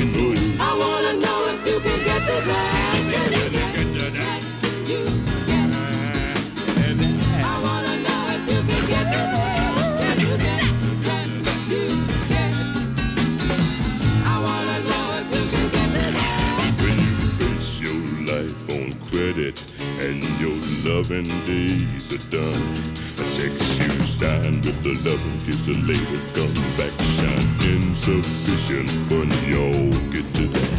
can do it. I wanna know if you can get to that. Can you get to that? I wanna know if you can get to that. Can you get that? I wanna know if you can get to that. When you base your life on credit and your loving days are done shine with the loving kiss and later come back shine. Insufficient fun, y'all get to that.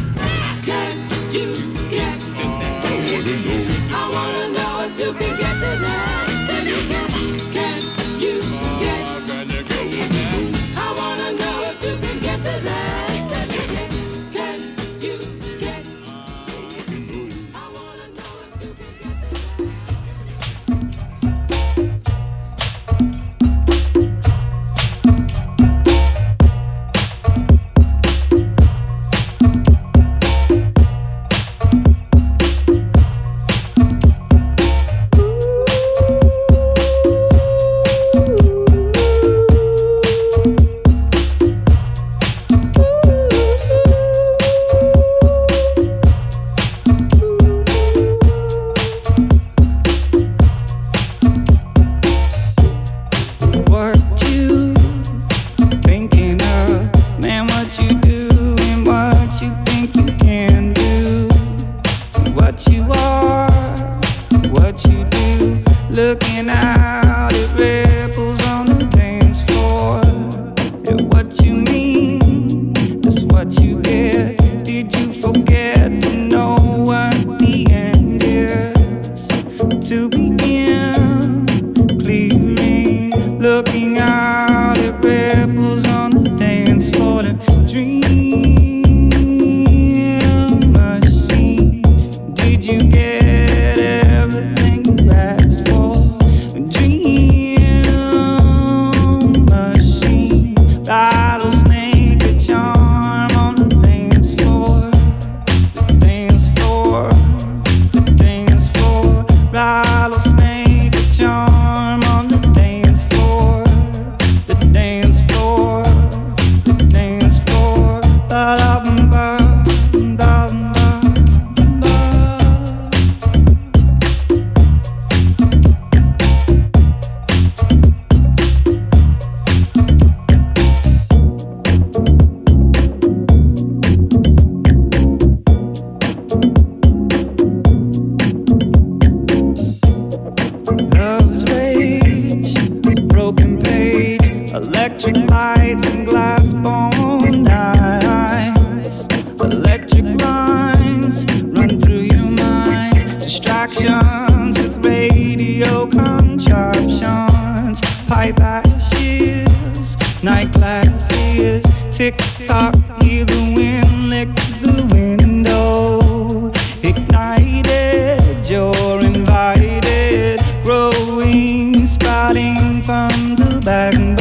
back.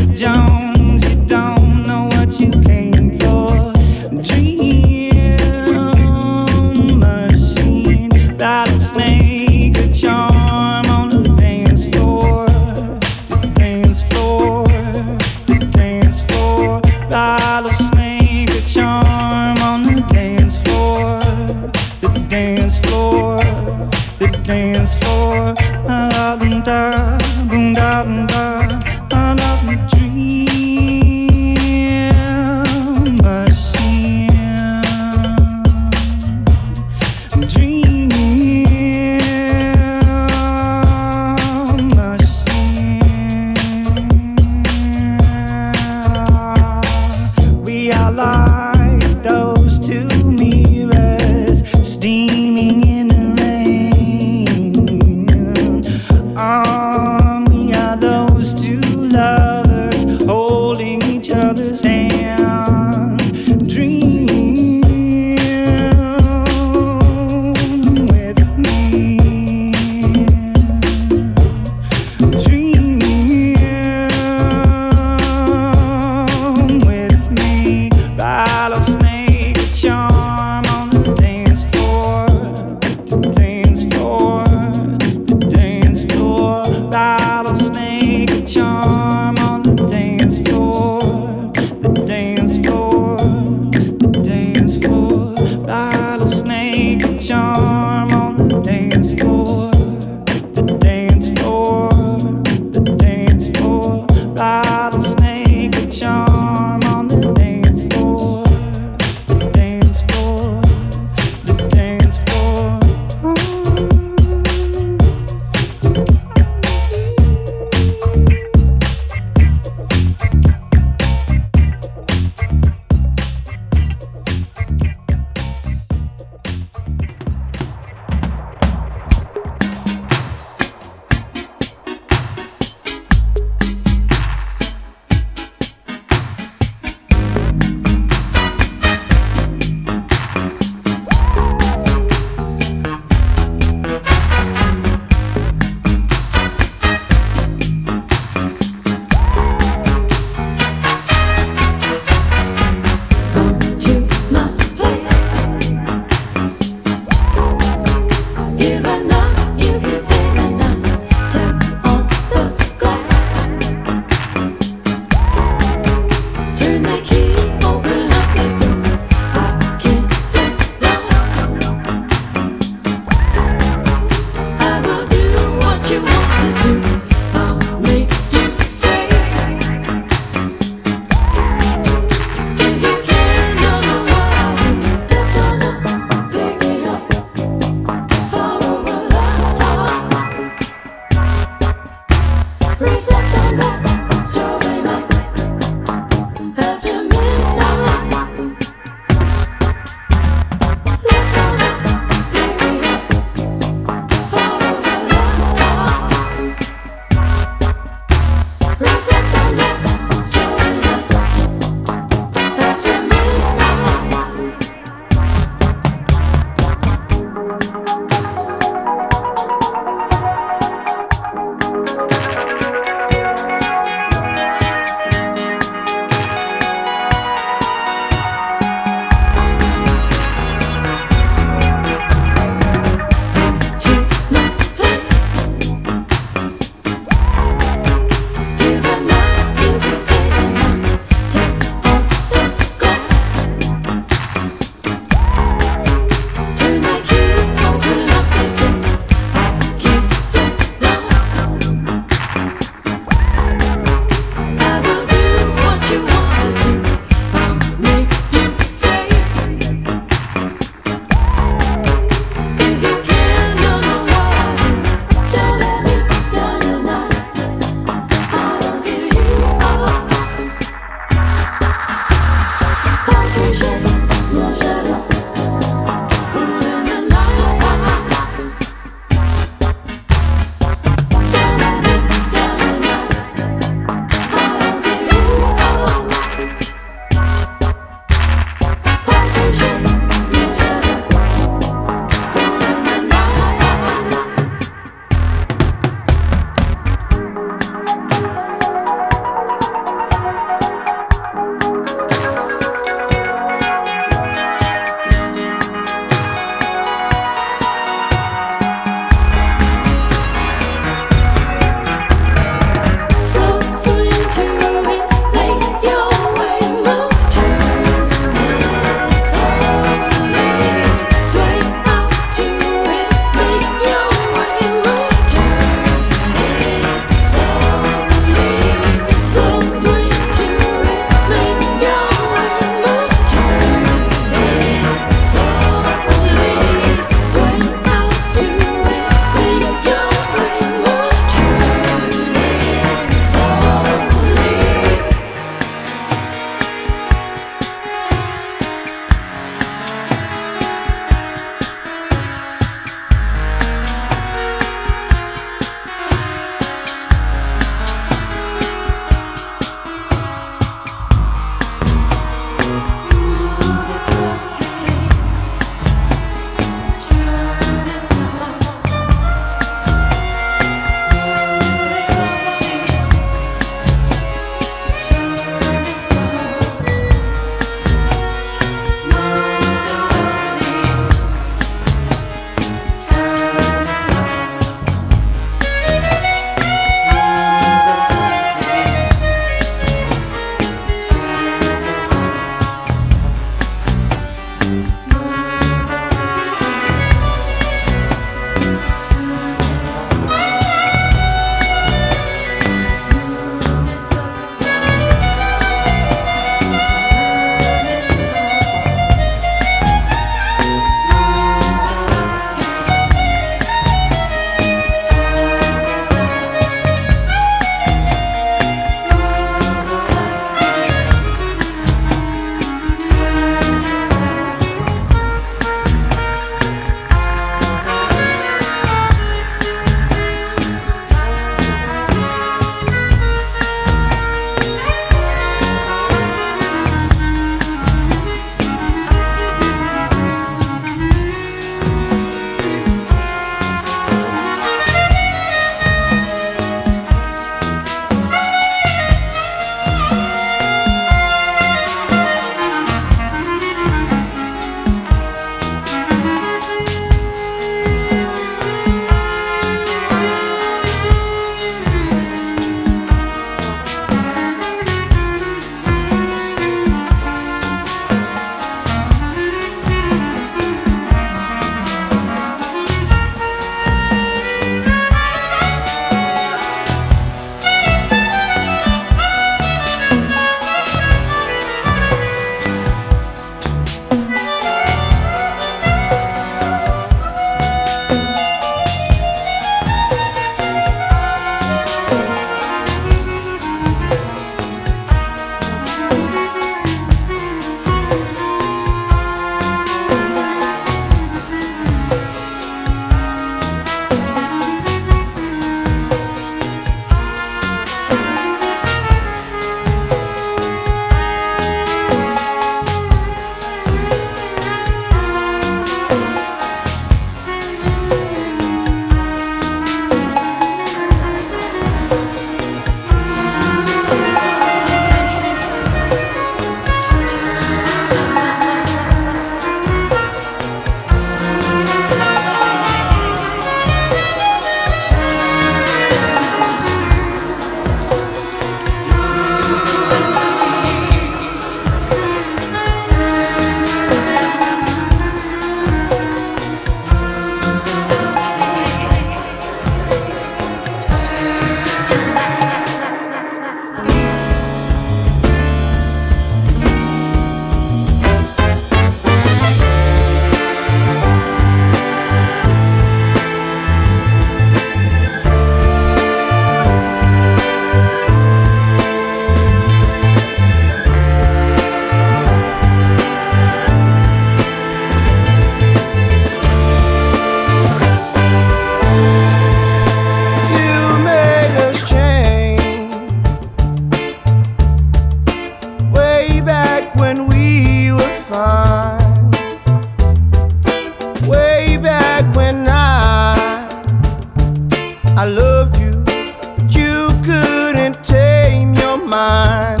mine.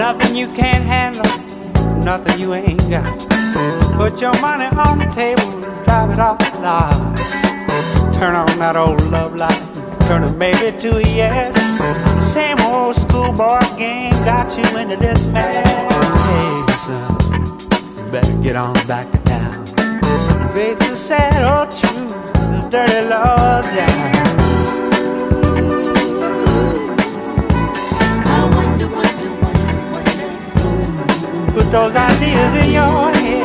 Nothing you can't handle, nothing you ain't got. Put your money on the table, drive it off the lot. Turn on that old love light, turn it maybe to a yes. Same old schoolboy game got you into this mess. Hey, son, better get on back to town. Face the sad old truth, the dirty law down. Put those ideas in your head.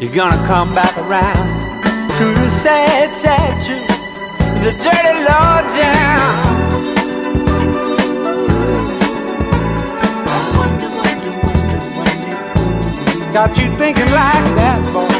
You're gonna come back around to the sad, sad truth, the dirty law down. Got you thinking like that, boy.